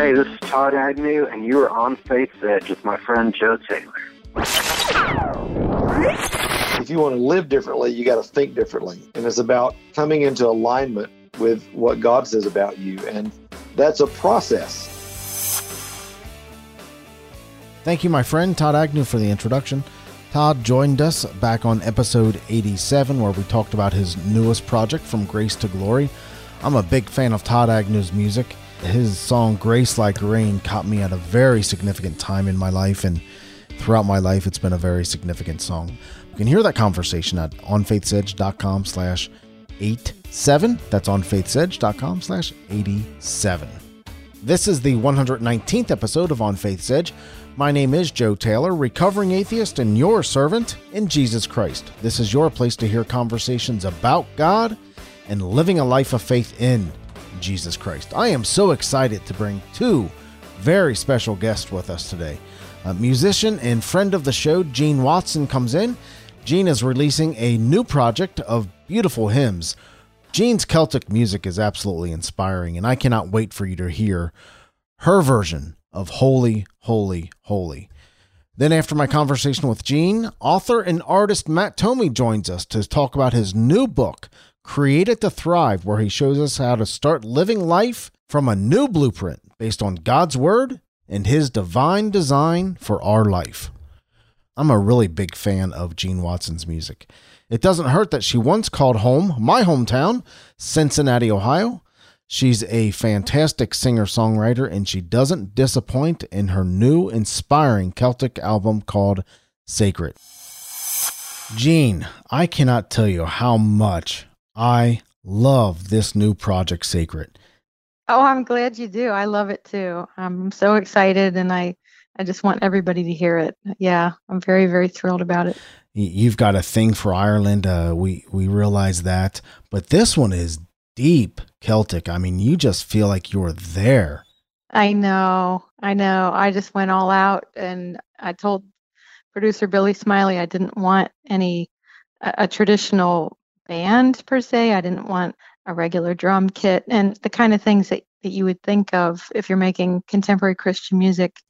Hey, this is Todd Agnew, and you are on Faith's Edge with my friend Joe Taylor. If you want to live differently, you got to think differently. And it's about coming into alignment with what God says about you. And that's a process. Thank you, my friend Todd Agnew, for the introduction. Todd joined us back on episode 87, where we talked about his newest project, From Grace to Glory. I'm a big fan of Todd Agnew's music. His song Grace Like Rain caught me at a very significant time in my life, and throughout my life, it's been a very significant song. You can hear that conversation at onfaithsedge.com slash 87. That's onfaithsedge.com slash 87. This is the 119th episode of On Faith's Edge. My name is Joe Taylor, recovering atheist and your servant in Jesus Christ. This is your place to hear conversations about God and living a life of faith in Jesus Christ. I am so excited to bring two very special guests with us today. A musician and friend of the show, Gene Watson, comes in. Gene is releasing a new project of beautiful hymns. Gene's Celtic music is absolutely inspiring, and I cannot wait for you to hear her version of Holy, Holy, Holy. Then, after my conversation with Gene, author and artist Matt Tommey joins us to talk about his new book, Created to Thrive, where he shows us how to start living life from a new blueprint based on God's Word and His divine design for our life. I'm a really big fan of Gene Watson's music. It doesn't hurt that she once called home my hometown, Cincinnati, Ohio. She's a fantastic singer songwriter, and she doesn't disappoint in her new inspiring Celtic album called Sacred. Gene, I cannot tell you how much I love this new project, Sacred. Oh, I'm glad you do. I love it too. I'm so excited and I I just want everybody to hear it. Yeah, I'm very very thrilled about it. You've got a thing for Ireland. Uh, we we realize that, but this one is deep Celtic. I mean, you just feel like you're there. I know. I know. I just went all out and I told producer Billy Smiley I didn't want any a, a traditional band per se. I didn't want a regular drum kit and the kind of things that, that you would think of if you're making contemporary Christian music.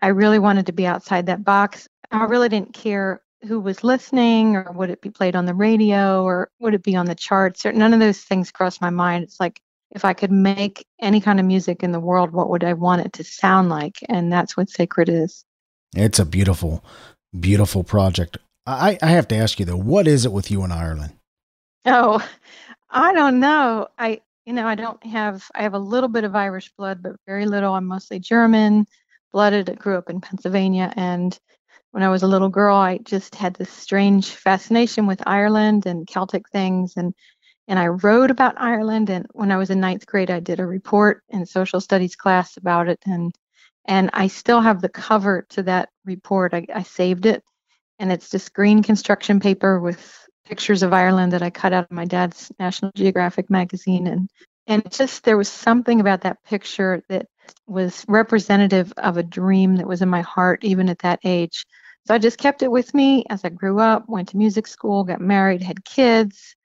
I really wanted to be outside that box. I really didn't care who was listening or would it be played on the radio or would it be on the charts or none of those things crossed my mind. It's like if I could make any kind of music in the world, what would I want it to sound like? And that's what Sacred is. It's a beautiful, beautiful project. I, I have to ask you though, what is it with you in Ireland? Oh, I don't know. I you know, I don't have I have a little bit of Irish blood, but very little. I'm mostly German blooded. I grew up in Pennsylvania and when I was a little girl, I just had this strange fascination with Ireland and Celtic things and and I wrote about Ireland and when I was in ninth grade I did a report in social studies class about it and and I still have the cover to that report. I, I saved it and it's this green construction paper with pictures of Ireland that I cut out of my dad's National Geographic magazine and and just there was something about that picture that was representative of a dream that was in my heart even at that age. So I just kept it with me as I grew up, went to music school, got married, had kids,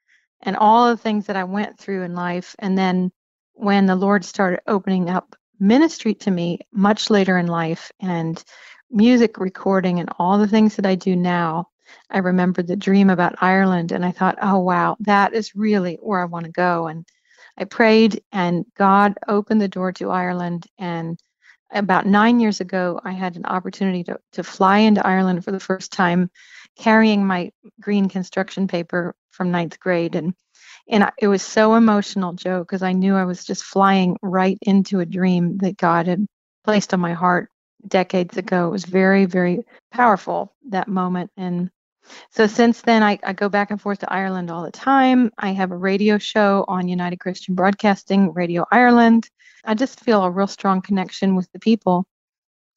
and all the things that I went through in life. And then when the Lord started opening up ministry to me much later in life and music recording and all the things that I do now, I remembered the dream about Ireland and I thought, oh, wow, that is really where I want to go. And I prayed, and God opened the door to Ireland. And about nine years ago, I had an opportunity to, to fly into Ireland for the first time, carrying my green construction paper from ninth grade. And and it was so emotional, Joe, because I knew I was just flying right into a dream that God had placed on my heart decades ago. It was very, very powerful that moment. And so since then, I, I, go back and forth to Ireland all the time. I have a radio show on United Christian Broadcasting, Radio Ireland. I just feel a real strong connection with the people,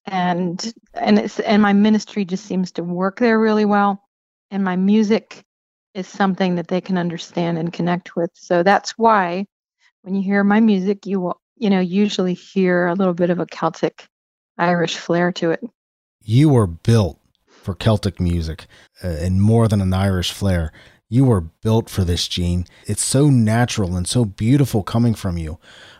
and and it's and my ministry just seems to work there really well. And my music is something that they can understand and connect with. So that's why when you hear my music, you will you know usually hear a little bit of a Celtic Irish flair to it. You were built for Celtic music uh, and more than an Irish flair. You were built for this, Gene. It's so natural and so beautiful coming from you.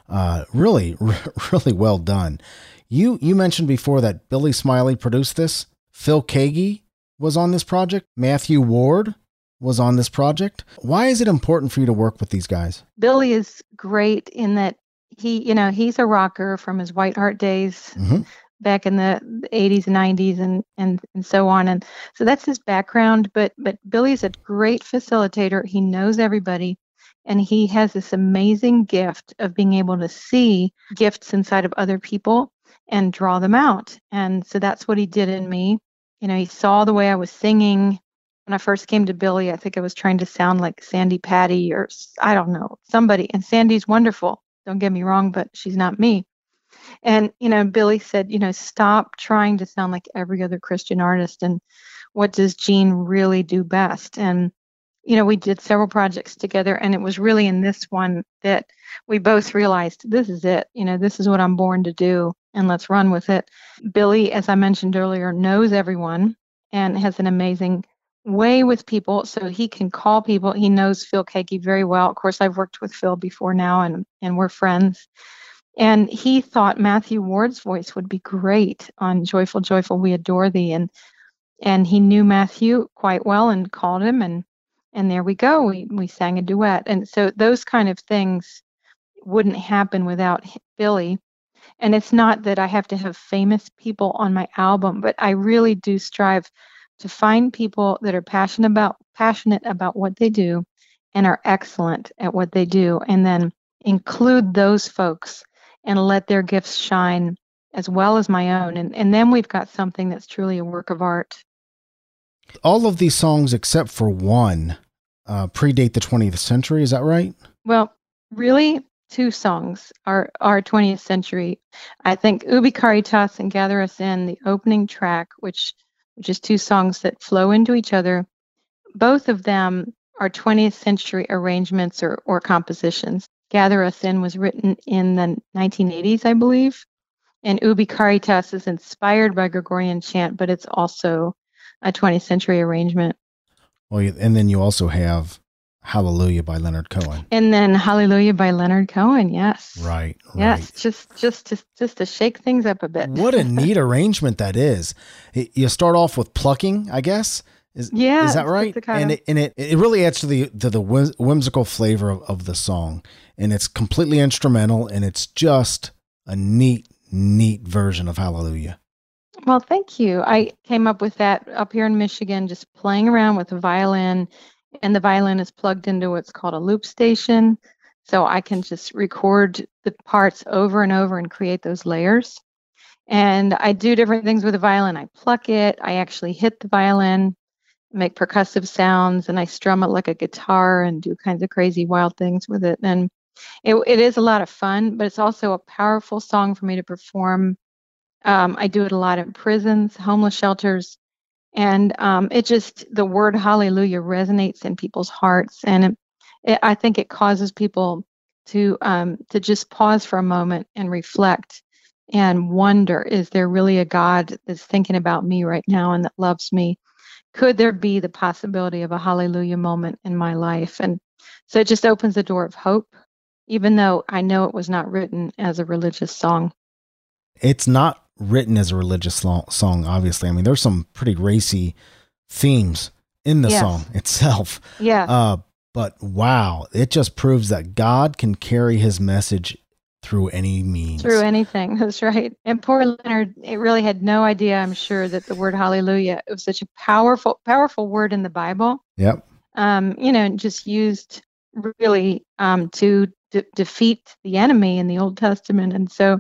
Uh, really, really well done. You you mentioned before that Billy Smiley produced this. Phil Keaggy was on this project. Matthew Ward was on this project. Why is it important for you to work with these guys? Billy is great in that he, you know, he's a rocker from his White Heart days Mm-hmm. Back in the 80s and 90s and, and and so on. And so that's his background but but Billy's a great facilitator. He knows everybody and he has this amazing gift of being able to see gifts inside of other people and draw them out. And so that's what he did in me. You know he saw the way I was singing. When I first came to Billy I think I was trying to sound like Sandi Patty or I don't know somebody. And Sandi's wonderful don't get me wrong but she's not me and, you know, Billy said, you know, stop trying to sound like every other Christian artist and what does Gene really do best? And, you know, we did several projects together and it was really in this one that we both realized this is it. You know, this is what I'm born to do and let's run with it. Billy, as I mentioned earlier, knows everyone and has an amazing way with people so he can call people. He knows Phil Keaggy very well. Of course, I've worked with Phil before now and and we're friends. And he thought Matthew Ward's voice would be great on Joyful, Joyful, We Adore Thee. And and he knew Matthew quite well and called him and and there we go. We we sang a duet. And so those kind of things wouldn't happen without Billy. And it's not that I have to have famous people on my album, but I really do strive to find people that are passionate about passionate about what they do and are excellent at what they do and then include those folks and let their gifts shine as well as my own. And, and then we've got something that's truly a work of art. All of these songs, except for one, uh, predate the 20th century. Is that right? Well, really, two songs are, are 20th century. I think Ubi Caritas and Gather Us In, the opening track, which which is two songs that flow into each other. Both of them are 20th century arrangements or, or compositions. Gather Us In was written in the 1980s, I believe. And Ubi Caritas is inspired by Gregorian chant, but it's also a 20th century arrangement. Well, and then you also have Hallelujah by Leonard Cohen. And then Hallelujah by Leonard Cohen. Yes. Right. Yes. Right. Just just to just to shake things up a bit. What a neat arrangement that is. You start off with plucking, I guess. Is, Yeah, is that right? and it, and it, it really adds to the to the whimsical flavor of, of the song, and it's completely instrumental, and it's just a neat, neat version of Hallelujah. Well, thank you. I came up with that up here in Michigan, just playing around with a violin, and the violin is plugged into what's called a loop station. So I can just record the parts over and over and create those layers. And I do different things with the violin. I pluck it, I actually hit the violin, make percussive sounds, and I strum it like a guitar and do kinds of crazy, wild things with it. And it, it is a lot of fun, but it's also a powerful song for me to perform um, I do it a lot in prisons, homeless shelters, and um, it just the word hallelujah resonates in people's hearts, and it, it, I think it causes people to um, to just pause for a moment and reflect and wonder: Is there really a God that's thinking about me right now and that loves me? Could there be the possibility of a hallelujah moment in my life? And so it just opens the door of hope, even though I know it was not written as a religious song. It's not written as a religious song, obviously. I mean, there's some pretty racy themes in the Yes. song itself. Yeah. Uh, but wow, it just proves that God can carry his message through any means. through anything. That's right. And poor Leonard, it really had no idea, I'm sure, that the word hallelujah it was such a powerful, powerful word in the Bible. Yep. Um, you know, just used really um, to de- defeat the enemy in the Old Testament. And so,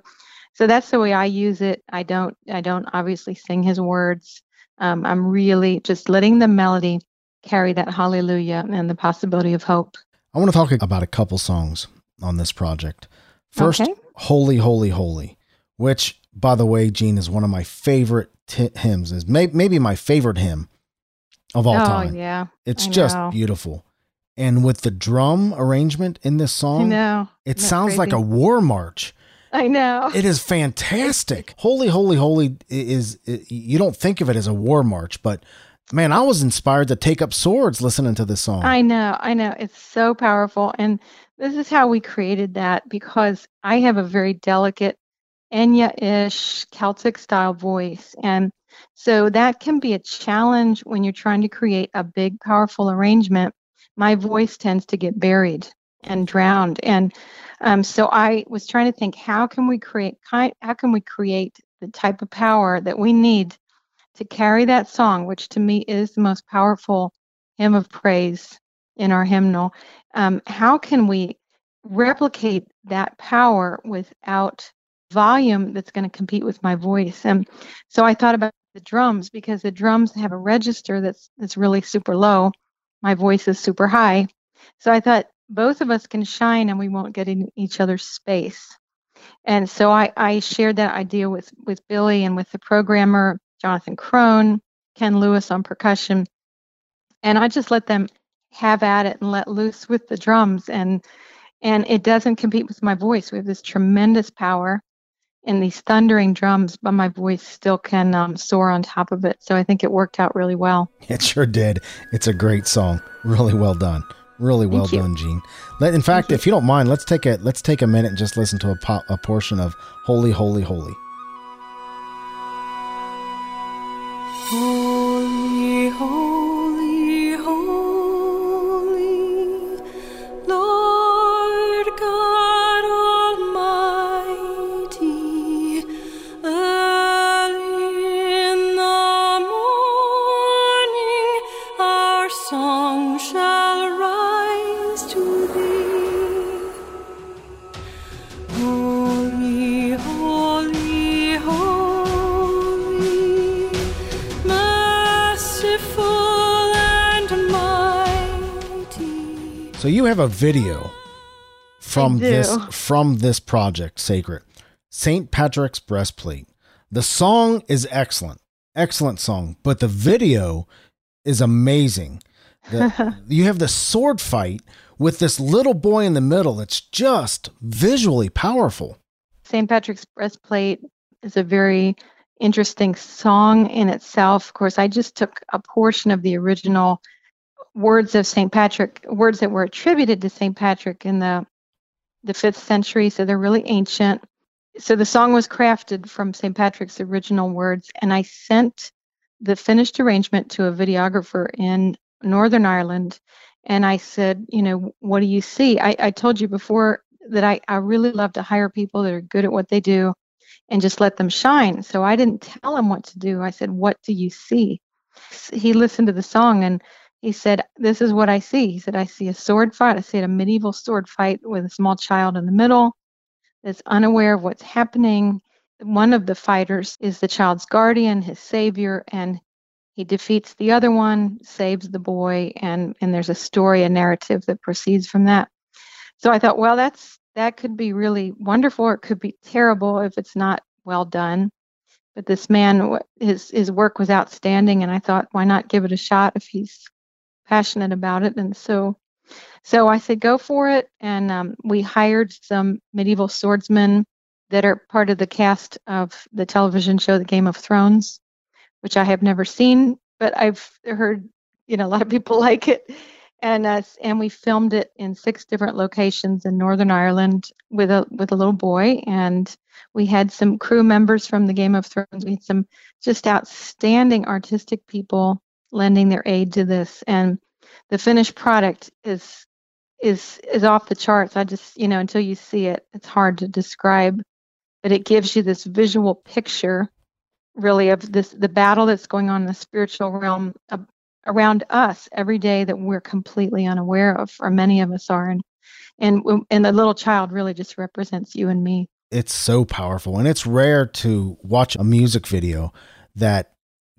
so that's the way I use it. I don't, I don't obviously sing his words. Um, I'm really just letting the melody carry that hallelujah and the possibility of hope. I want to talk about a couple songs on this project. First, Okay. Holy, Holy, Holy, which, by the way, Gene, is one of my favorite t- hymns, is may- maybe my favorite hymn of all time. oh time. yeah, It's I just know. beautiful. And with the drum arrangement in this I song, know. it sounds like a war march. I know. It is fantastic. Holy, holy, holy is, is you don't think of it as a war march, but Man, I was inspired to take up swords listening to this song. I know, I know. It's so powerful. And this is how we created that because I have a very delicate Enya ish Celtic style voice. And so that can be a challenge when you're trying to create a big, powerful arrangement. My voice tends to get buried and drowned. And um, so I was trying to think, how can we create how can we create the type of power that we need to carry that song, which to me is the most powerful hymn of praise in our hymnal. Um, how can we replicate that power without volume that's going to compete with my voice? And so I thought about the drums because the drums have a register that's that's really super low. My voice is super high. So I thought both of us can shine and we won't get in each other's space. And so I, I shared that idea with, with Billy and with the programmer, Jonathan Crone, Ken Lewis on percussion. And I just let them have at it and let loose with the drums. And and it doesn't compete with my voice. We have this tremendous power in these thundering drums, but my voice still can um, soar on top of it. So I think it worked out really well. It sure did. It's a great song. Really well done. Really well done, Gene. Let, in fact, if you don't mind, let's take a let's take a minute and just listen to a, po- a portion of "Holy, Holy, Holy." Holy, So you have a video from this from this project, Sacred Saint Patrick's breastplate. The song is excellent, excellent song, but the video is amazing. The, you have the sword fight with this little boy in the middle. It's just visually powerful. St. Patrick's Breastplate is a very interesting song in itself. Of course, I just took a portion of the original words of St. Patrick, words that were attributed to St. Patrick in the the fifth century, so they're really ancient. So the song was crafted from St. Patrick's original words, and I sent the finished arrangement to a videographer in Northern Ireland. And I said, you know, what do you see? I, I told you before that I, I really love to hire people that are good at what they do and just let them shine. So I didn't tell him what to do. I said, What do you see? He listened to the song and he said, This is what I see. He said, I see a sword fight. I see a medieval sword fight with a small child in the middle that's unaware of what's happening. One of the fighters is the child's guardian, his savior, and he defeats the other one, saves the boy, and, and there's a story, a narrative that proceeds from that. So I thought, well, that's that could be really wonderful, it could be terrible if it's not well done. But this man, his his work was outstanding, and I thought, why not give it a shot if he's passionate about it? And so, so I said, go for it. And um, we hired some medieval swordsmen that are part of the cast of the television show, The Game of Thrones, which I have never seen, but I've heard, you know, a lot of people like it and uh, and we filmed it in six different locations in Northern Ireland with a with a little boy, and we had some crew members from the Game of Thrones. We had some just outstanding artistic people lending their aid to this, and the finished product is is is off the charts. I just you know until you see it, it's hard to describe, but it gives you this visual picture really of this the battle that's going on in the spiritual realm ab- around us every day that we're completely unaware of, or many of us are. And and and the little child really just represents you and me. It's so powerful, and it's rare to watch a music video that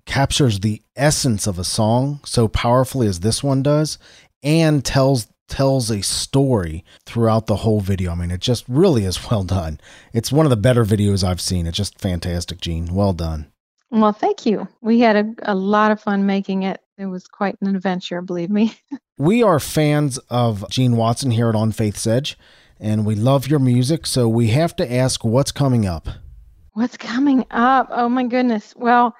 captures the essence of a song so powerfully as this one does, and tells tells a story throughout the whole video. I mean, it just really is well done. It's one of the better videos I've seen. It's just fantastic, Gene. Well done. Well, thank you. We had a, a lot of fun making it. It was quite an adventure, believe me. We are fans of Gene Watson here at On Faith's Edge, and we love your music. So we have to ask what's coming up. What's coming up? Oh my goodness. Well,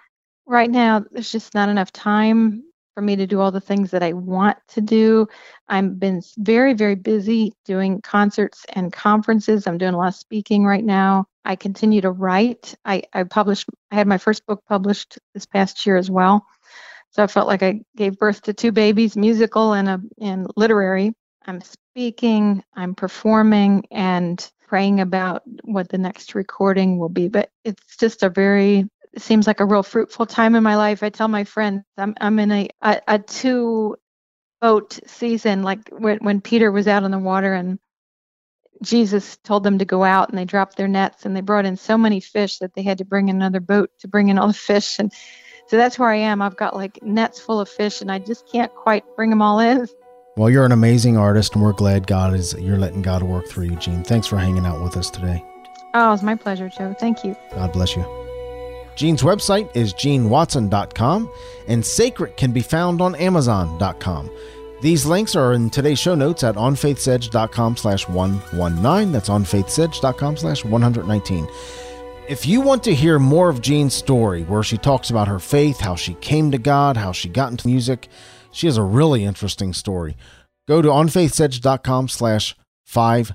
right now there's just not enough time for me to do all the things that I want to do. I've been very, very busy doing concerts and conferences. I'm doing a lot of speaking right now. I continue to write. I, I published, I had my first book published this past year as well. So I felt like I gave birth to two babies, musical and a and literary. I'm speaking, I'm performing and praying about what the next recording will be. But it's just a very it seems like a real fruitful time in my life. I tell my friends I'm I'm in a a, a two boat season, like when when Peter was out on the water and Jesus told them to go out and they dropped their nets and they brought in so many fish that they had to bring in another boat to bring in all the fish and so that's where I am. I've got like nets full of fish and I just can't quite bring them all in. Well, you're an amazing artist, and we're glad God is you're letting God work through you, Gene. Thanks for hanging out with us today. Oh, it's my pleasure, Joe. Thank you. God bless you. Gene's website is genewatson.com, and Sacred can be found on amazon.com. These links are in today's show notes at onfaithsedge.com slash 119. That's onfaithsedge.com slash 119. If you want to hear more of Jean's story, where she talks about her faith, how she came to God, how she got into music, she has a really interesting story. Go to onfaithsedge.com slash 50,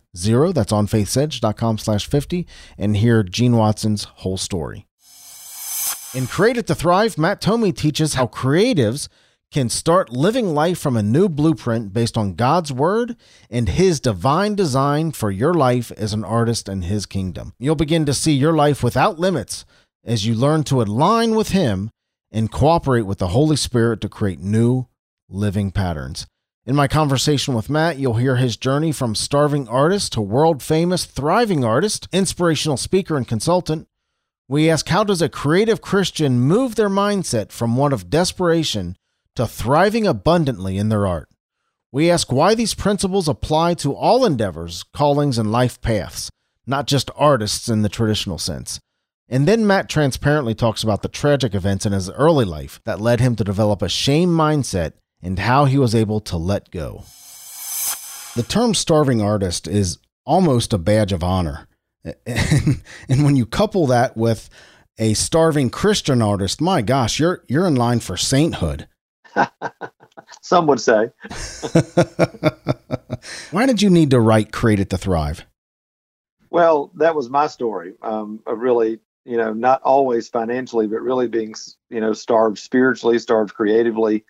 that's onfaithsedge.com slash 50, and hear Gene Watson's whole story. In Created to Thrive, Matt Tommey teaches how creatives can start living life from a new blueprint based on God's word and his divine design for your life as an artist in his kingdom. You'll begin to see your life without limits as you learn to align with him and cooperate with the Holy Spirit to create new living patterns. In my conversation with Matt, you'll hear his journey from starving artist to world famous thriving artist, inspirational speaker, and consultant. We ask how does a creative Christian move their mindset from one of desperation to thriving abundantly in their art? We ask why these principles apply to all endeavors, callings, and life paths, not just artists in the traditional sense. And then Matt transparently talks about the tragic events in his early life that led him to develop a shame mindset and how he was able to let go. The term starving artist is almost a badge of honor. And, and when you couple that with a starving Christian artist, my gosh, you're you're in line for sainthood. Some would say. Why did you need to write Created to Thrive? Well, that was my story. Um, of really, you know, not always financially, but really being, you know, starved spiritually, starved creatively,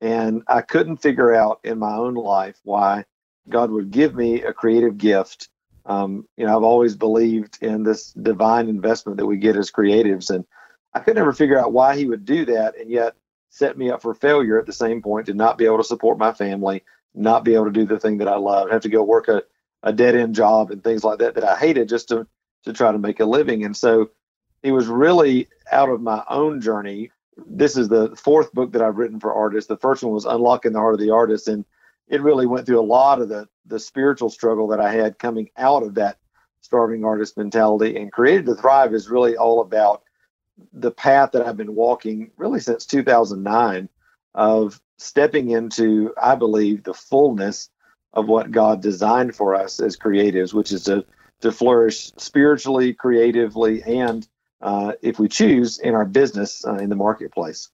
and I couldn't figure out in my own life why God would give me a creative gift. Um, you know, I've always believed in this divine investment that we get as creatives, and I could never figure out why He would do that, and yet set me up for failure at the same point to not be able to support my family, not be able to do the thing that I love, have to go work a, a dead end job and things like that that I hated just to to try to make a living. And so it was really out of my own journey. This is the fourth book that I've written for artists. The first one was Unlocking the Heart of the Artist, and it really went through a lot of the the spiritual struggle that I had coming out of that starving artist mentality. And Created to Thrive is really all about the path that I've been walking really since 2009 of stepping into, I believe, the fullness of what God designed for us as creatives, which is to to flourish spiritually, creatively, and uh, if we choose, in our business uh, in the marketplace.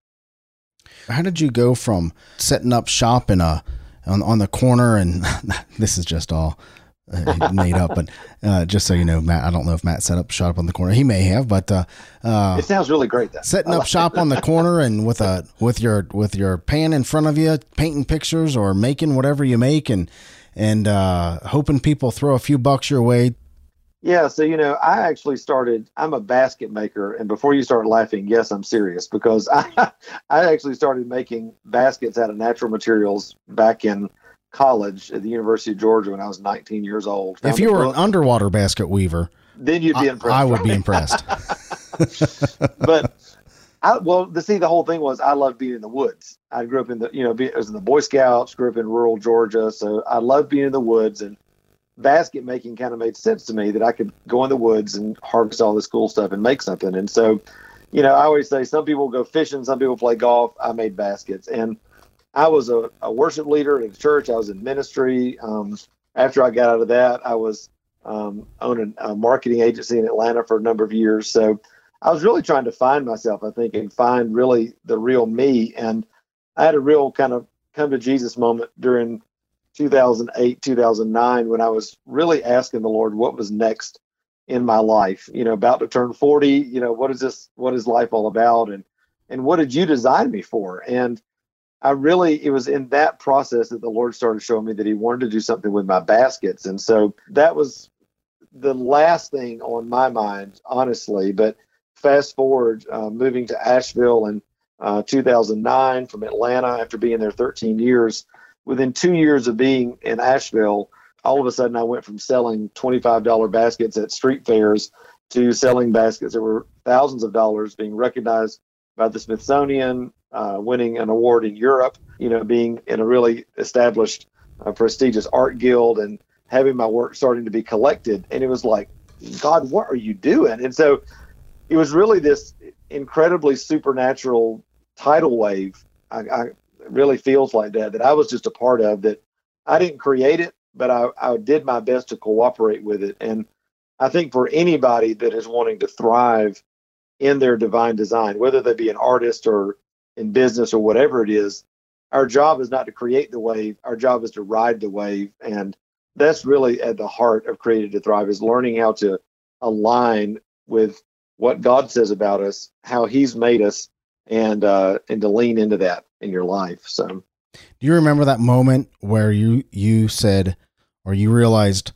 How did you go from setting up shop in a on, on the corner and this is just all uh, made up, but uh, just so you know, Matt, I don't know if Matt set up shop on the corner. He may have, but uh, uh, It sounds really great. Though. setting up shop on the corner and with a with your with your pan in front of you, painting pictures or making whatever you make, and and uh, hoping people throw a few bucks your way. Yeah, so you know, I actually started. I'm a basket maker, and before you start laughing, yes, I'm serious because I I actually started making baskets out of natural materials back in college at the University of Georgia when I was 19 years old. If you were an underwater basket weaver, then you'd be I, impressed. I would right? be impressed. but I well, the see the whole thing was I loved being in the woods. I grew up in the you know be, I was in the Boy Scouts, grew up in rural Georgia, so I loved being in the woods and basket making kind of made sense to me that I could go in the woods and harvest all this cool stuff and make something. And so, you know, I always say some people go fishing, some people play golf. I made baskets, and I was a, a worship leader at a church. I was in ministry. Um, after I got out of that, I was um, a marketing agency in Atlanta for a number of years. So I was really trying to find myself, I think, and find really the real me. And I had a real kind of come to Jesus moment during 2008, 2009, when I was really asking the Lord what was next in my life. You know, about to turn 40. You know, what is this? What is life all about? And and what did you design me for? And I really, it was in that process that the Lord started showing me that He wanted to do something with my baskets. And so that was the last thing on my mind, honestly. But fast forward, uh, moving to Asheville in uh, 2009 from Atlanta after being there 13 years, within two years of being in Asheville, all of a sudden I went from selling $25 baskets at street fairs to selling baskets that were thousands of dollars, being recognized by the Smithsonian, uh, winning an award in Europe, you know, being in a really established, uh, prestigious art guild and having my work starting to be collected. And it was like, God, what are you doing? And so it was really this incredibly supernatural tidal wave. I, I really feels like that, that I was just a part of that. I didn't create it, but I, I did my best to cooperate with it. And I think for anybody that is wanting to thrive in their divine design, whether they be an artist or in business or whatever it is, our job is not to create the wave. Our job is to ride the wave. And that's really at the heart of Created to Thrive is learning how to align with what God says about us, how He's made us, and uh, and to lean into that in your life. So, do you remember that moment where you you said or you realized,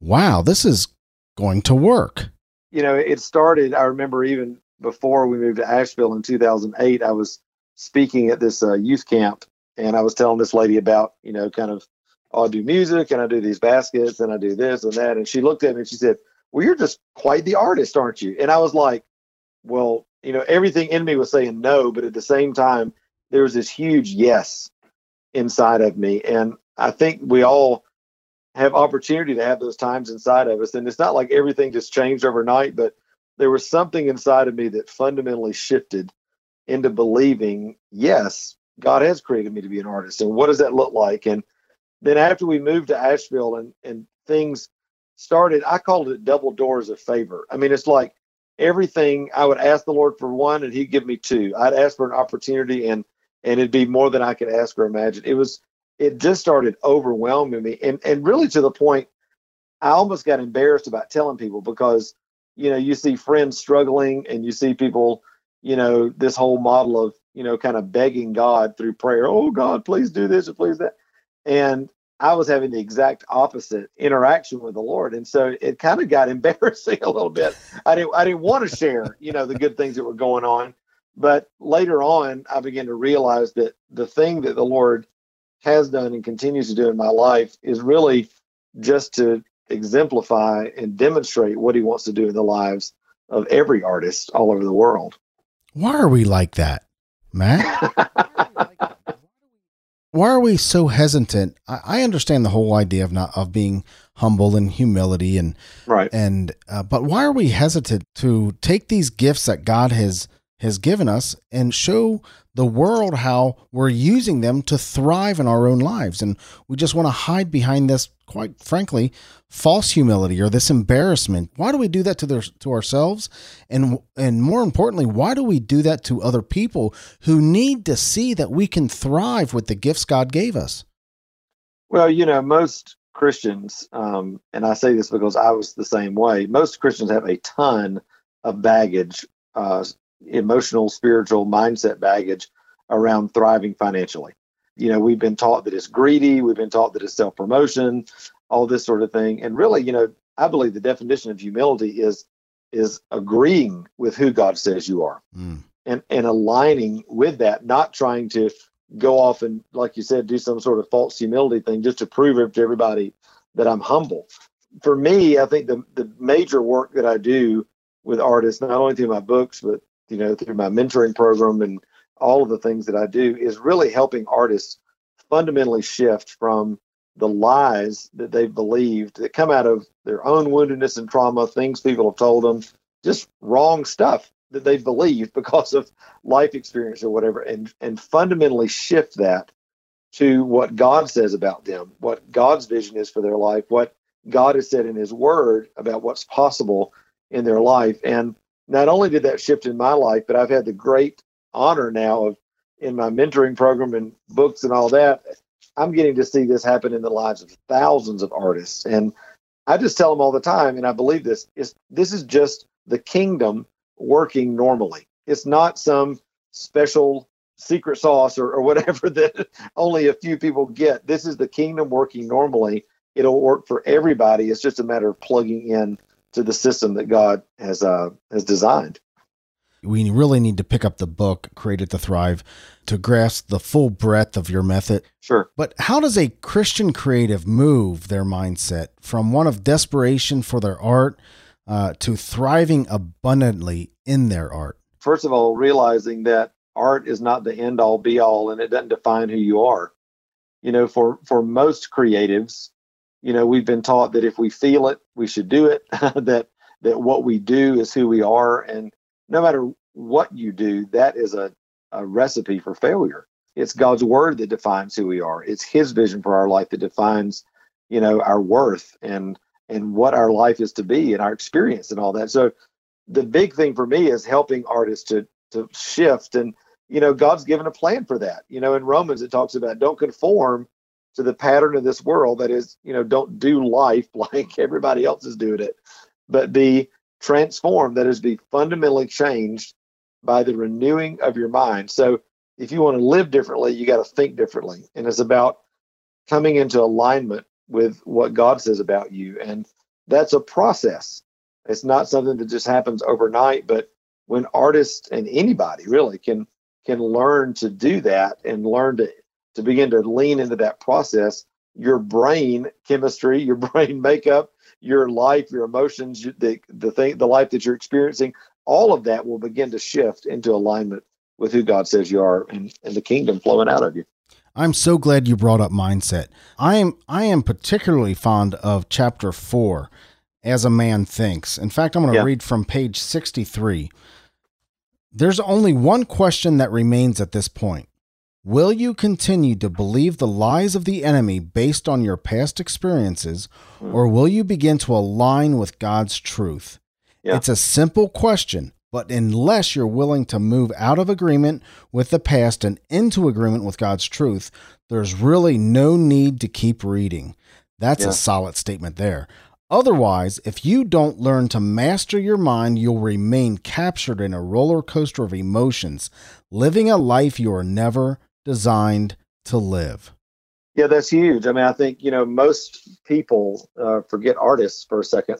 "Wow, this is going to work"? You know, it started. I remember even before we moved to Asheville in 2008, I was speaking at this uh, youth camp, and I was telling this lady about, you know, kind of, oh, I do music and I do these baskets and I do this and that. And she looked at me and she said, Well, you're just quite the artist, aren't you? And I was like, Well, you know, everything in me was saying no, but at the same time, there was this huge yes inside of me. And I think we all have opportunity to have those times inside of us. And it's not like everything just changed overnight, but there was something inside of me that fundamentally shifted into believing, yes, God has created me to be an artist. And what does that look like? And then after we moved to Asheville and, and things started, I called it double doors of favor. I mean, it's like everything I would ask the Lord for one and he'd give me two. I'd ask for an opportunity and and it'd be more than I could ask or imagine. It was it just started overwhelming me and and really to the point I almost got embarrassed about telling people because you know you see friends struggling and you see people you know this whole model of you know kind of begging God through prayer oh God please do this please that and I was having the exact opposite interaction with the Lord, and so it kind of got embarrassing a little bit. I didn't I didn't want to share, you know, the good things that were going on, but later on, I began to realize that the thing that the Lord has done and continues to do in my life is really just to exemplify and demonstrate what He wants to do in the lives of every artist all over the world. Why are we like that, Matt? why are we so hesitant? I, I, understand the whole idea of not of being humble and humility and right and uh, but why are we hesitant to take these gifts that God has has given us and show the world how we're using them to thrive in our own lives. And we just want to hide behind this quite frankly false humility or this embarrassment. Why do we do that to their to ourselves? And and more importantly why do we do that to other people who need to see that we can thrive with the gifts god gave us? Well you know most christians um, and i say this because i was the same way most christians have a ton of baggage uh, emotional, spiritual, mindset baggage around thriving financially. You know, we've been taught that it's greedy, we've been taught that it's self promotion, all this sort of thing. And really, you know, I believe the definition of humility is is agreeing with who God says you are. Mm. And and aligning with that, not trying to go off and like you said, do some sort of false humility thing just to prove it to everybody that I'm humble. For me, I think the the major work that I do with artists, not only through my books, but you know, through my mentoring program and all of the things that I do is really helping artists fundamentally shift from the lies that they've believed that come out of their own woundedness and trauma, things people have told them, just wrong stuff that they've believed because of life experience or whatever, and and fundamentally shift that to what God says about them, what God's vision is for their life, what God has said in His Word about what's possible in their life. And not only did that shift in my life, but I've had the great honor now of in my mentoring program and books and all that. I'm getting to see this happen in the lives of thousands of artists. And I just tell them all the time, and I believe this is this is just the kingdom working normally. It's not some special secret sauce or, or whatever that only a few people get. This is the kingdom working normally. It'll work for everybody. It's just a matter of plugging in to the system that God has uh, has designed. We really need to pick up the book, Created to Thrive, to grasp the full breadth of your method. Sure. But how does a Christian creative move their mindset from one of desperation for their art uh, to thriving abundantly in their art? First of all, realizing that art is not the end all be all and it doesn't define who you are. You know, for for most creatives, you know, we've been taught that if we feel it, we should do it, that that what we do is who we are and no matter what you do, that is a, a recipe for failure. It's God's word that defines who we are. It's his vision for our life that defines, you know, our worth and and what our life is to be and our experience and all that. So the big thing for me is helping artists to to shift and you know God's given a plan for that. You know in Romans it talks about don't conform to the pattern of this world that is you know don't do life like everybody else is doing it but be transformed that is be fundamentally changed by the renewing of your mind. So if you want to live differently, you got to think differently. And it's about coming into alignment with what God says about you. And that's a process. It's not something that just happens overnight, but when artists and anybody really can can learn to do that and learn to to begin to lean into that process, your brain chemistry, your brain makeup, your life, your emotions, the the thing, the life that you're experiencing, all of that will begin to shift into alignment with who God says you are and, and the kingdom flowing out of you. I'm so glad you brought up mindset. I am I am particularly fond of chapter 4 as a man thinks. In fact, I'm going to Yeah. read from page 63. There's only one question that remains at this point. Will you continue to believe the lies of the enemy based on your past experiences, hmm. or will you begin to align with God's truth? Yeah. It's a simple question, but unless you're willing to move out of agreement with the past and into agreement with God's truth, there's really no need to keep reading. That's Yeah. a solid statement there. Otherwise, if you don't learn to master your mind, you'll remain captured in a roller coaster of emotions, living a life you are never designed to live. Yeah, that's huge. I mean, I think, you know, most people, uh, forget artists for a second,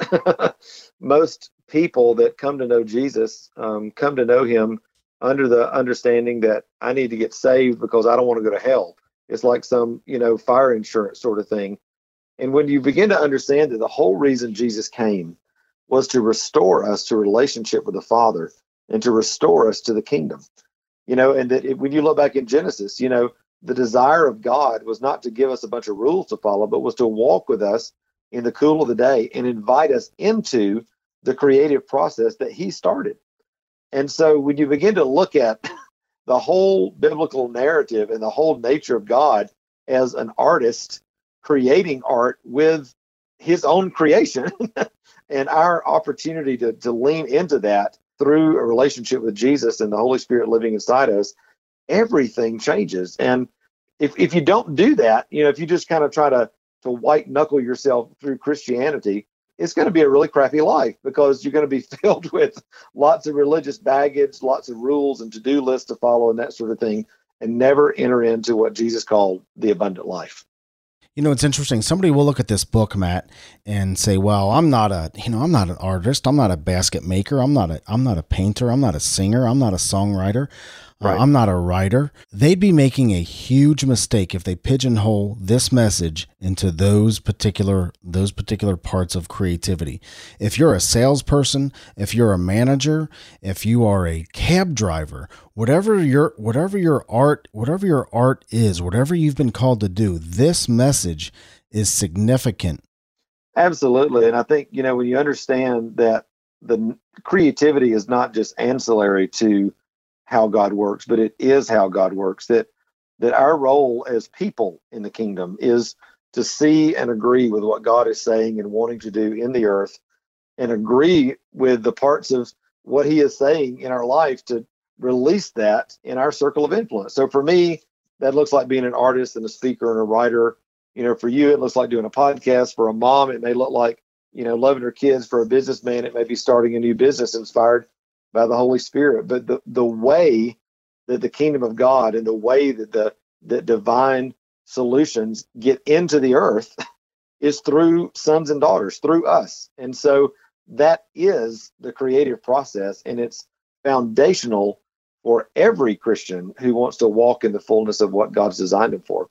most people that come to know Jesus um, come to know him under the understanding that I need to get saved because I don't want to go to hell. It's like some, you know, fire insurance sort of thing. And when you begin to understand that the whole reason Jesus came was to restore us to a relationship with the Father and to restore us to the kingdom, you know, and that it, when you look back in Genesis, you know, the desire of God was not to give us a bunch of rules to follow, but was to walk with us in the cool of the day and invite us into the creative process that He started. And so when you begin to look at the whole biblical narrative and the whole nature of God as an artist creating art with His own creation and our opportunity to, to lean into that through a relationship with Jesus and the Holy Spirit living inside us, everything changes. And if if you don't do that, you know, if you just kind of try to to white knuckle yourself through Christianity, it's going to be a really crappy life because you're going to be filled with lots of religious baggage, lots of rules and to-do lists to follow and that sort of thing, and never enter into what Jesus called the abundant life. You know, it's interesting. Somebody will look at this book, Matt, and say, "Well, I'm not a, you know, I'm not an artist. I'm not a basket maker. I'm not a, I'm not a painter. I'm not a singer. I'm not a songwriter. Right. I'm not a writer." They'd be making a huge mistake if they pigeonhole this message into those particular those particular parts of creativity. If you're a salesperson, if you're a manager, if you are a cab driver, whatever your whatever your art whatever your art is, whatever you've been called to do, this message is significant. Absolutely. And I think, you know, when you understand that the creativity is not just ancillary to how God works, but it is how God works, that that our role as people in the kingdom is to see and agree with what God is saying and wanting to do in the earth and agree with the parts of what he is saying in our life to release that in our circle of influence. So for me, that looks like being an artist and a speaker and a writer. You know, for you, it looks like doing a podcast. For a mom, it may look like, you know, loving her kids. For a businessman, it may be starting a new business inspired by the Holy Spirit. But the, the way that the kingdom of God and the way that the that divine solutions get into the earth is through sons and daughters, through us. And so that is the creative process, and it's foundational for every Christian who wants to walk in the fullness of what God's designed him for.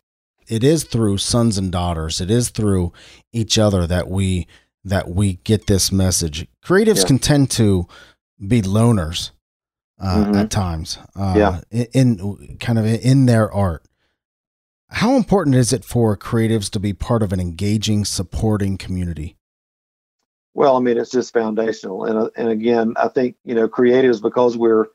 It is through sons and daughters. It is through each other that we that we get this message. Creatives Yeah. can tend to be loners uh, Mhm. at times. Uh, Yeah. in, in kind of in their art. How important is it for creatives to be part of an engaging, supporting community? Well, I mean, it's just foundational, and uh, and again, I think you know, creatives because we're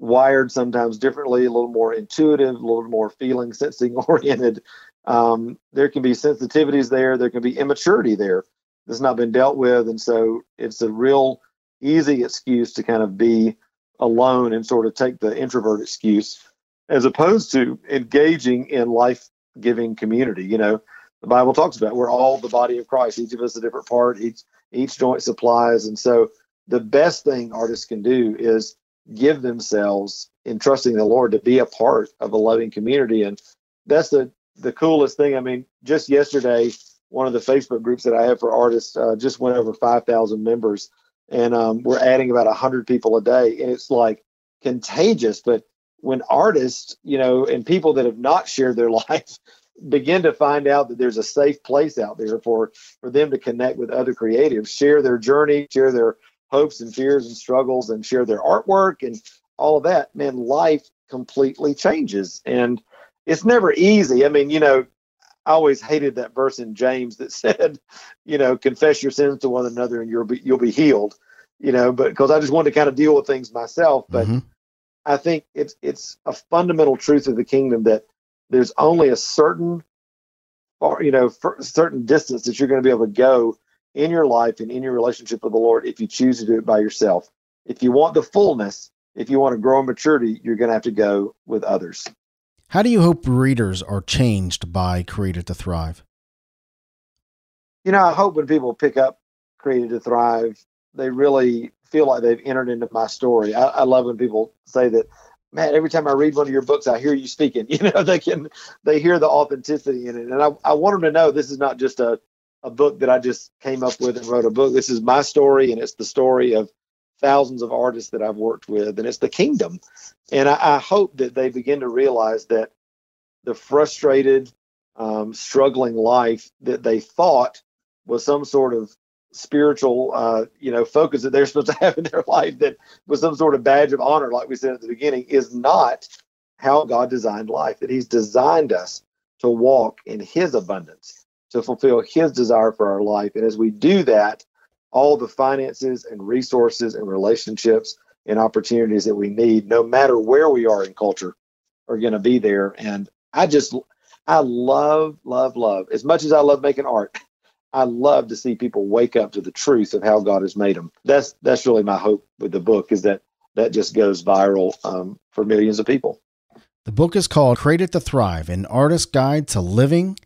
wired sometimes differently, a little more intuitive, a little more feeling, sensing oriented. Um, there can be sensitivities there. There can be immaturity there that's not been dealt with, and so it's a real easy excuse to kind of be alone and sort of take the introvert excuse, as opposed to engaging in life-giving community. You know, the Bible talks about we're all the body of Christ. Each of us a different part. Each each joint supplies. And so the best thing artists can do is give themselves in trusting the Lord to be a part of a loving community. And that's the, the coolest thing. I mean, just yesterday, one of the Facebook groups that I have for artists uh, just went over 5,000 members. And um, we're adding about 100 people a day. And it's like contagious. But when artists, you know, and people that have not shared their life begin to find out that there's a safe place out there for for them to connect with other creatives, share their journey, share their hopes and fears and struggles, and share their artwork and all of that, man, life completely changes. And it's never easy. I mean, you know, I always hated that verse in James that said, you know, confess your sins to one another and you'll be you'll be healed. You know, but because I just wanted to kind of deal with things myself. But Mhm. I think it's it's a fundamental truth of the kingdom that there's only a certain or you know certain distance that you're going to be able to go in your life and in your relationship with the Lord if you choose to do it by yourself. If you want the fullness, if you want to grow in maturity, you're going to have to go with others. How do you hope readers are changed by Created to Thrive? You know, I hope when people pick up Created to Thrive, they really feel like they've entered into my story. I, I love when people say that, man, every time I read one of your books, I hear you speaking. You know, they can they hear the authenticity in it. And I, I want them to know this is not just a, a book that I just came up with and wrote a book. This is my story and it's the story of thousands of artists that I've worked with, and it's the kingdom. And I, I hope that they begin to realize that the frustrated, um, struggling life that they thought was some sort of spiritual, uh, you know, focus that they're supposed to have in their life that was some sort of badge of honor, like we said at the beginning, is not how God designed life. That He's designed us to walk in His abundance, to fulfill His desire for our life. And as we do that, all the finances and resources and relationships and opportunities that we need, no matter where we are in culture, are going to be there. And I just, I love, love, love, as much as I love making art, I love to see people wake up to the truth of how God has made them. That's that's really my hope with the book is that that just goes viral um, for millions of people. The book is called Created to Thrive An Artist's Guide to Living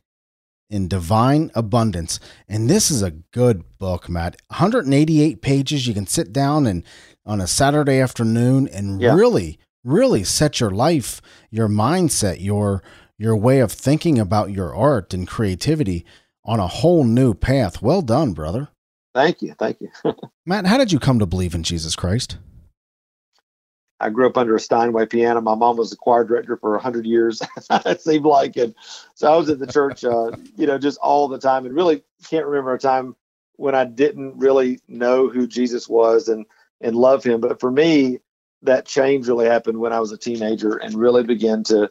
in Divine Abundance. And this is a good book, Matt. 188 pages. You can sit down and on a Saturday afternoon and Yeah. really, really set your life, your mindset, your your way of thinking about your art and creativity on a whole new path. Well done, brother. Thank you, thank you. Matt, how did you come to believe in Jesus Christ? I grew up under a Steinway piano. My mom was the choir director for 100 years, it seemed like. And so I was at the church, uh, you know, just all the time and really can't remember a time when I didn't really know who Jesus was and, and love him. But for me, that change really happened when I was a teenager and really began to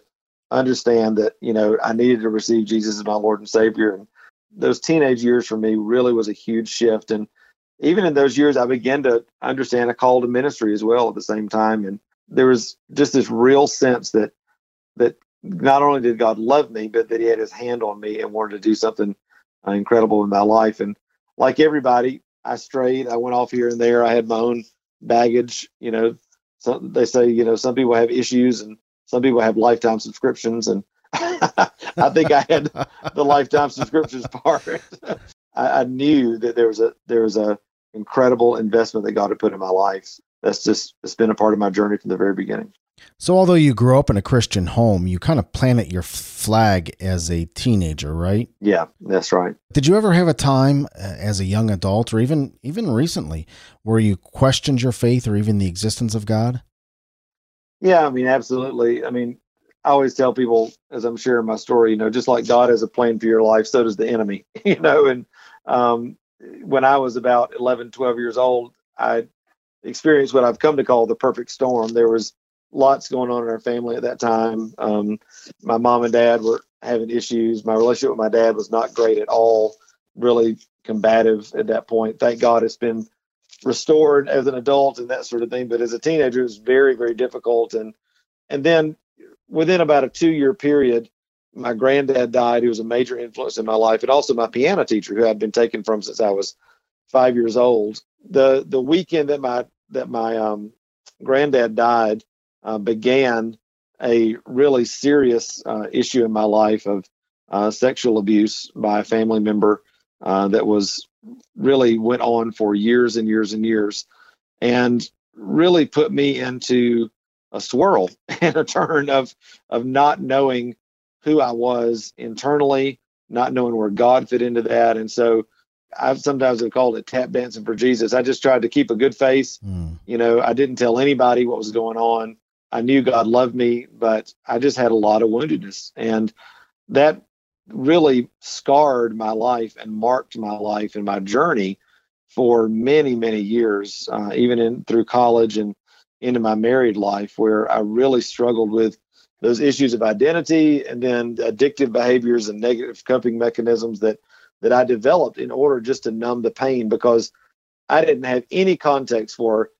understand that, you know, I needed to receive Jesus as my Lord and Savior. And those teenage years for me really was a huge shift. And even in those years, I began to understand a call to ministry as well at the same time. And there was just this real sense that that not only did God love me, but that He had His hand on me and wanted to do something uh, incredible in my life. And like everybody, I strayed. I went off here and there. I had my own baggage. You know, some, they say you know some people have issues and some people have lifetime subscriptions, and I think I had the lifetime subscriptions part. I, I knew that there was a there was a incredible investment that God had put in my life. That's just it's been a part of my journey from the very beginning. So, although you grew up in a Christian home, you kind of planted your flag as a teenager, right? Yeah, that's right. Did you ever have a time uh, as a young adult, or even even recently, where you questioned your faith or even the existence of God? Yeah, I mean, absolutely. I mean, I always tell people as I'm sharing my story, you know, just like God has a plan for your life, so does the enemy, you know. And um, when I was about 11, 12 years old, I experienced what I've come to call the perfect storm. There was lots going on in our family at that time. Um, my mom and dad were having issues. My relationship with my dad was not great at all, really combative at that point. Thank God it's been restored as an adult and that sort of thing. But as a teenager, it was very, very difficult. And and then within about a two year period, my granddad died, He was a major influence in my life, and also my piano teacher, who I'd been taken from since I was five years old. The the weekend that my that my um, granddad died uh, began a really serious uh, issue in my life of uh, sexual abuse by a family member uh, that was really went on for years and years and years, and really put me into a swirl and a turn of of not knowing who I was internally, not knowing where God fit into that. And so I've sometimes have called it tap dancing for Jesus. I just tried to keep a good face. Mm. You know, I didn't tell anybody what was going on. I knew God loved me, but I just had a lot of woundedness. And that really scarred my life and marked my life and my journey for many, many years, uh, even in through college and into my married life, where I really struggled with those issues of identity and then addictive behaviors and negative coping mechanisms that that I developed in order just to numb the pain because I didn't have any context for,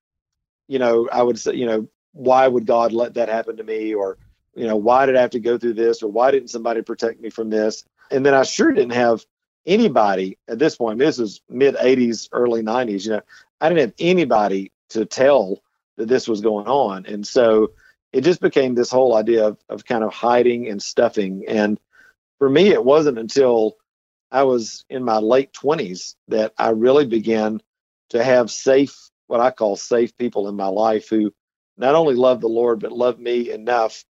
you know, I would say, you know, why would God let that happen to me or, you know, why did I have to go through this or why didn't somebody protect me from this? And then I sure didn't have anybody at this point. This was mid 80s, early 90s. You know, I didn't have anybody to tell that this was going on. And so it just became this whole idea of, of kind of hiding and stuffing. And for me, it wasn't until I was in my late 20s that I really began to have safe, what I call safe people in my life who not only love the Lord, but love me enough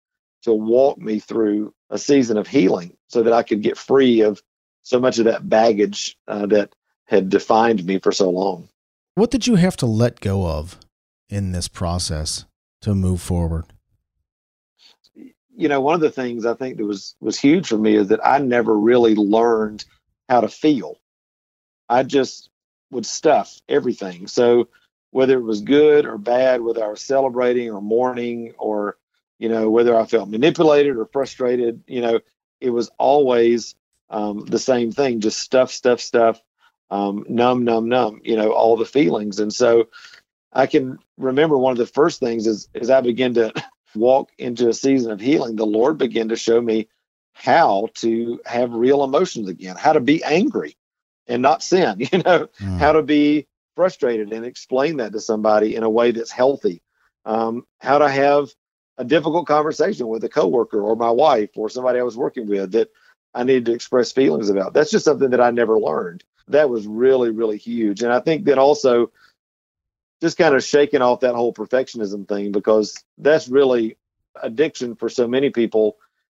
to walk me through a season of healing so that I could get free of so much of that baggage uh, that had defined me for so long. What did you have to let go of in this process to move forward? you know, one of the things I think that was was huge for me is that I never really learned how to feel. I just would stuff everything. So whether it was good or bad, whether I was celebrating or mourning, or you know, whether I felt manipulated or frustrated, you know, it was always um, the same thing, just stuff, stuff, stuff, um, numb, numb, numb, you know, all the feelings. And so I can remember one of the first things is as I began to walk into a season of healing, the Lord began to show me how to have real emotions again, how to be angry and not sin, you know, mm. how to be frustrated and explain that to somebody in a way that's healthy, um, how to have a difficult conversation with a coworker or my wife or somebody I was working with that I needed to express feelings about. That's just something that I never learned. That was really, really huge. And I think that also just kind of shaking off that whole perfectionism thing because that's really addiction for so many people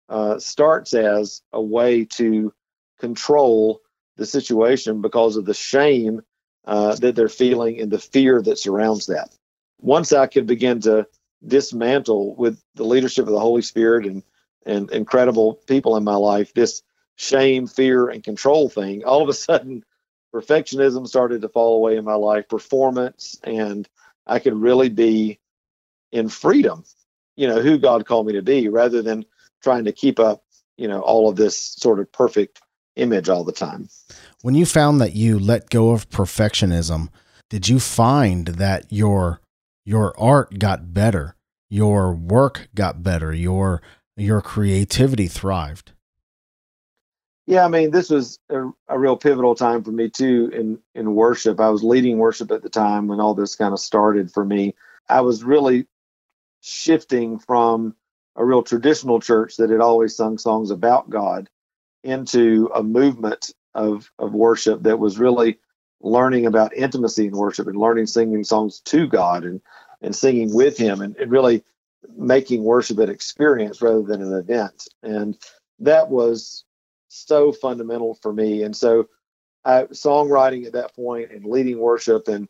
uh, starts as a way to control the situation because of the shame uh, that they're feeling and the fear that surrounds that. Once I could begin to dismantle with the leadership of the Holy Spirit and and incredible people in my life this shame, fear, and control thing, all of a sudden perfectionism started to fall away in my life, performance, and I could really be in freedom, you know, who God called me to be rather than trying to keep up, you know, all of this sort of perfect image all the time. When you found that you let go of perfectionism, did you find that your your art got better, your work got better, your your creativity thrived? Yeah, I mean, this was a, a, real pivotal time for me too in in worship. I was leading worship at the time when all this kind of started for me. I was really shifting from a real traditional church that had always sung songs about God into a movement of of worship that was really learning about intimacy in worship and learning singing songs to God and and singing with Him and, and really making worship an experience rather than an event. And that was so fundamental for me. And so, I, songwriting at that point and leading worship and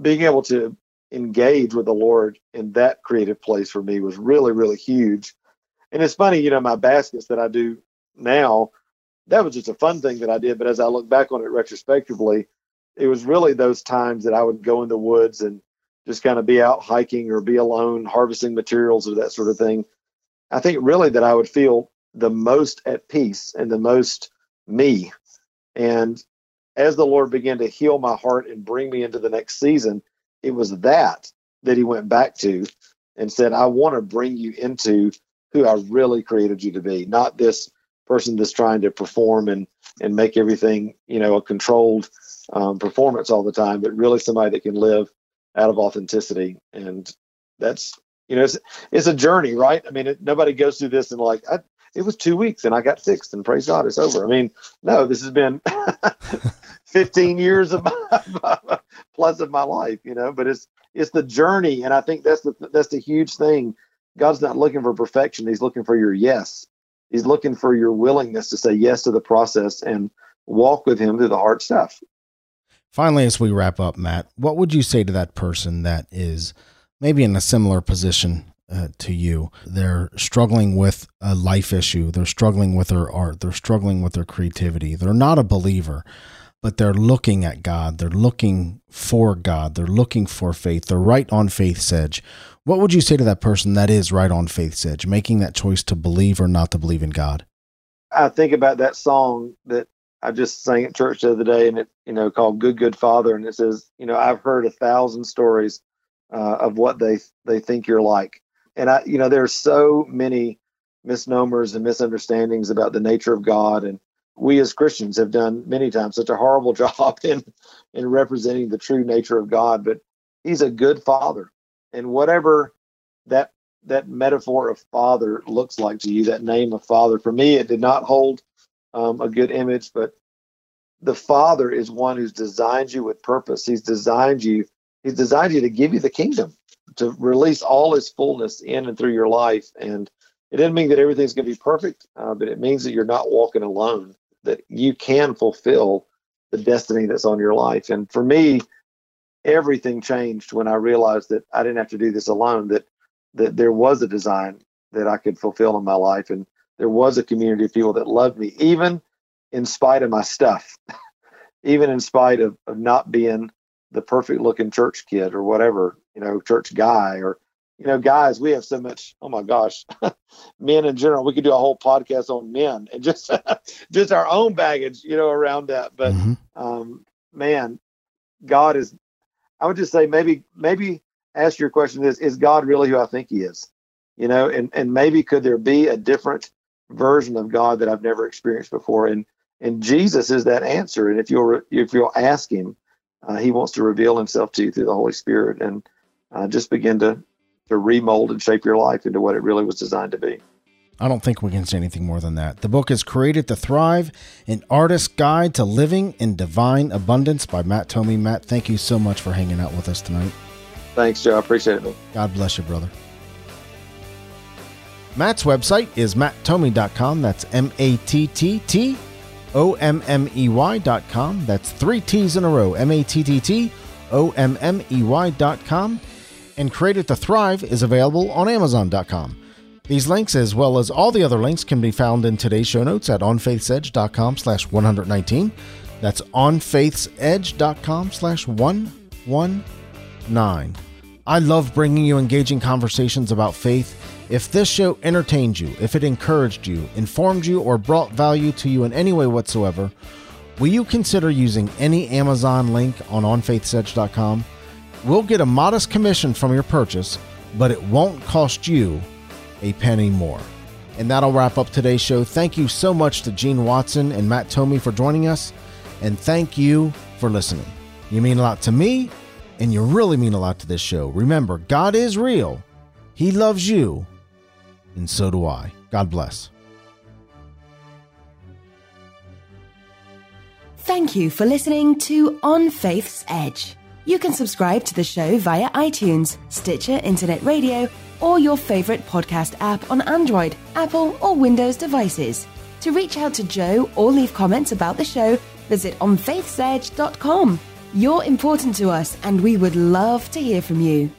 being able to engage with the Lord in that creative place for me was really, really huge. And it's funny, you know, my baskets that I do now, that was just a fun thing that I did. But as I look back on it retrospectively, it was really those times that I would go in the woods and just kind of be out hiking or be alone, harvesting materials or that sort of thing. I think really that I would feel the most at peace and the most me. And as the Lord began to heal my heart and bring me into the next season, it was that that he went back to and said, I want to bring you into who I really created you to be, not this person that's trying to perform and, and make everything, you know, a controlled um, performance all the time, but really somebody that can live out of authenticity. And that's, you know, it's, it's a journey, right? I mean, it, nobody goes through this and like, I, it was two weeks and I got fixed and praise God, it's over. I mean, no, this has been 15 years of my, plus of my life, you know, but it's, it's the journey. And I think that's the, that's the huge thing. God's not looking for perfection. He's looking for your yes. He's looking for your willingness to say yes to the process and walk with him through the hard stuff. Finally, as we wrap up, Matt, what would you say to that person that is maybe in a similar position uh, to you. They're struggling with a life issue. They're struggling with their art. They're struggling with their creativity. They're not a believer, but they're looking at God. They're looking for God. They're looking for faith. They're right on faith's edge. What would you say to that person that is right on faith's edge, making that choice to believe or not to believe in God? I think about that song that I just sang at church the other day, and it, you know, called "Good Good Father," and it says, you know, I've heard a thousand stories uh, of what they they think you're like, and I, you know, there's so many misnomers and misunderstandings about the nature of God, and we as Christians have done many times such a horrible job in in representing the true nature of God. But He's a good Father, and whatever that that metaphor of Father looks like to you, that name of Father, for me, it did not hold um, a good image, but the Father is one who's designed you with purpose. He's designed you. He's designed you to give you the kingdom to release all his fullness in and through your life. And it doesn't mean that everything's going to be perfect, uh, but it means that you're not walking alone, that you can fulfill the destiny that's on your life. And for me, everything changed when I realized that I didn't have to do this alone, that that there was a design that I could fulfill in my life. And there was a community of people that loved me, even in spite of my stuff, even in spite of, of not being the perfect looking church kid or whatever you know, church guy or, you know, guys, we have so much, oh my gosh, men in general, we could do a whole podcast on men and just, just our own baggage, you know, around that. But, mm-hmm. um, man, God is, I would just say maybe, maybe ask your question is, is God really who I think he is? You know, and, and maybe could there be a different version of God that I've never experienced before? And, and Jesus is that answer. And if you'll, if you'll ask him, uh, he wants to reveal himself to you through the Holy Spirit. And, uh, just begin to to remold and shape your life into what it really was designed to be. I don't think we can say anything more than that. The book is Created to Thrive An Artist's Guide to Living in Divine Abundance by Matt Tommey. Matt, thank you so much for hanging out with us tonight. Thanks, Joe. I appreciate it. God bless you, brother. Matt's website is matttommey.com. That's M A T T T O M M E Y.com. That's three T's in a row M A T T T O M M E Y.com and Created to Thrive is available on Amazon.com. These links, as well as all the other links, can be found in today's show notes at onfaithsedge.com slash 119. That's onfaithsedge.com slash 119. I love bringing you engaging conversations about faith. If this show entertained you, if it encouraged you, informed you, or brought value to you in any way whatsoever, will you consider using any Amazon link on onfaithsedge.com? We'll get a modest commission from your purchase, but it won't cost you a penny more. And that'll wrap up today's show. Thank you so much to Gene Watson and Matt Tommey for joining us. And thank you for listening. You mean a lot to me, and you really mean a lot to this show. Remember, God is real, He loves you, and so do I. God bless. Thank you for listening to On Faith's Edge. You can subscribe to the show via iTunes, Stitcher Internet Radio, or your favorite podcast app on Android, Apple, or Windows devices. To reach out to Joe or leave comments about the show, visit onfaithsedge.com. You're important to us, and we would love to hear from you.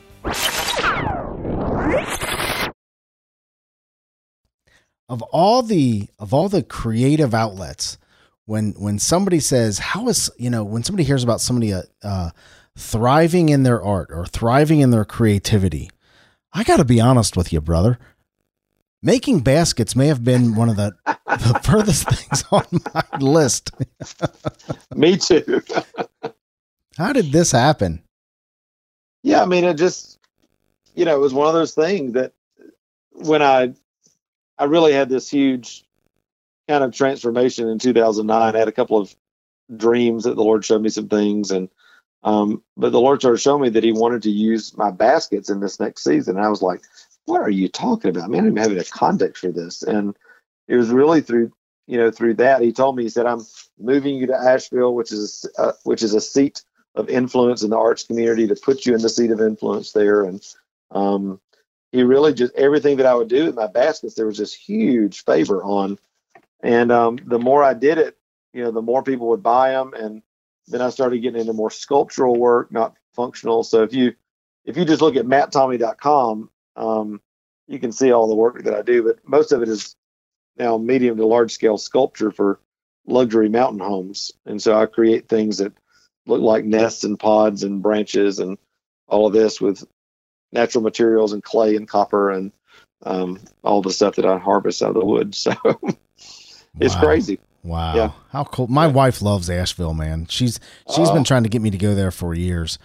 of all the of all the creative outlets when when somebody says how is you know when somebody hears about somebody uh, uh thriving in their art or thriving in their creativity i got to be honest with you brother making baskets may have been one of the the furthest things on my list Me too. how did this happen Yeah, I mean, it just, you know, it was one of those things that when I, I really had this huge kind of transformation in 2009. I had a couple of dreams that the Lord showed me some things, and um, but the Lord started showing me that He wanted to use my baskets in this next season. And I was like, "What are you talking about, man? I'm having a context for this." And it was really through, you know, through that He told me He said, "I'm moving you to Asheville, which is uh, which is a seat of influence in the arts community to put you in the seat of influence there. And um, he really just everything that I would do with my baskets, there was this huge favor on. And um, the more I did it, you know, the more people would buy them. And then I started getting into more sculptural work, not functional. So if you if you just look at matttommey.com, um, you can see all the work that I do. But most of it is now medium to large scale sculpture for luxury mountain homes. And so I create things that look like nests and pods and branches and all of this with natural materials and clay and copper and um, all the stuff that I harvest out of the wood. So it's Wow. crazy. Wow. Yeah. How cool. My wife loves Asheville, man. She's she's Oh. been trying to get me to go there for years.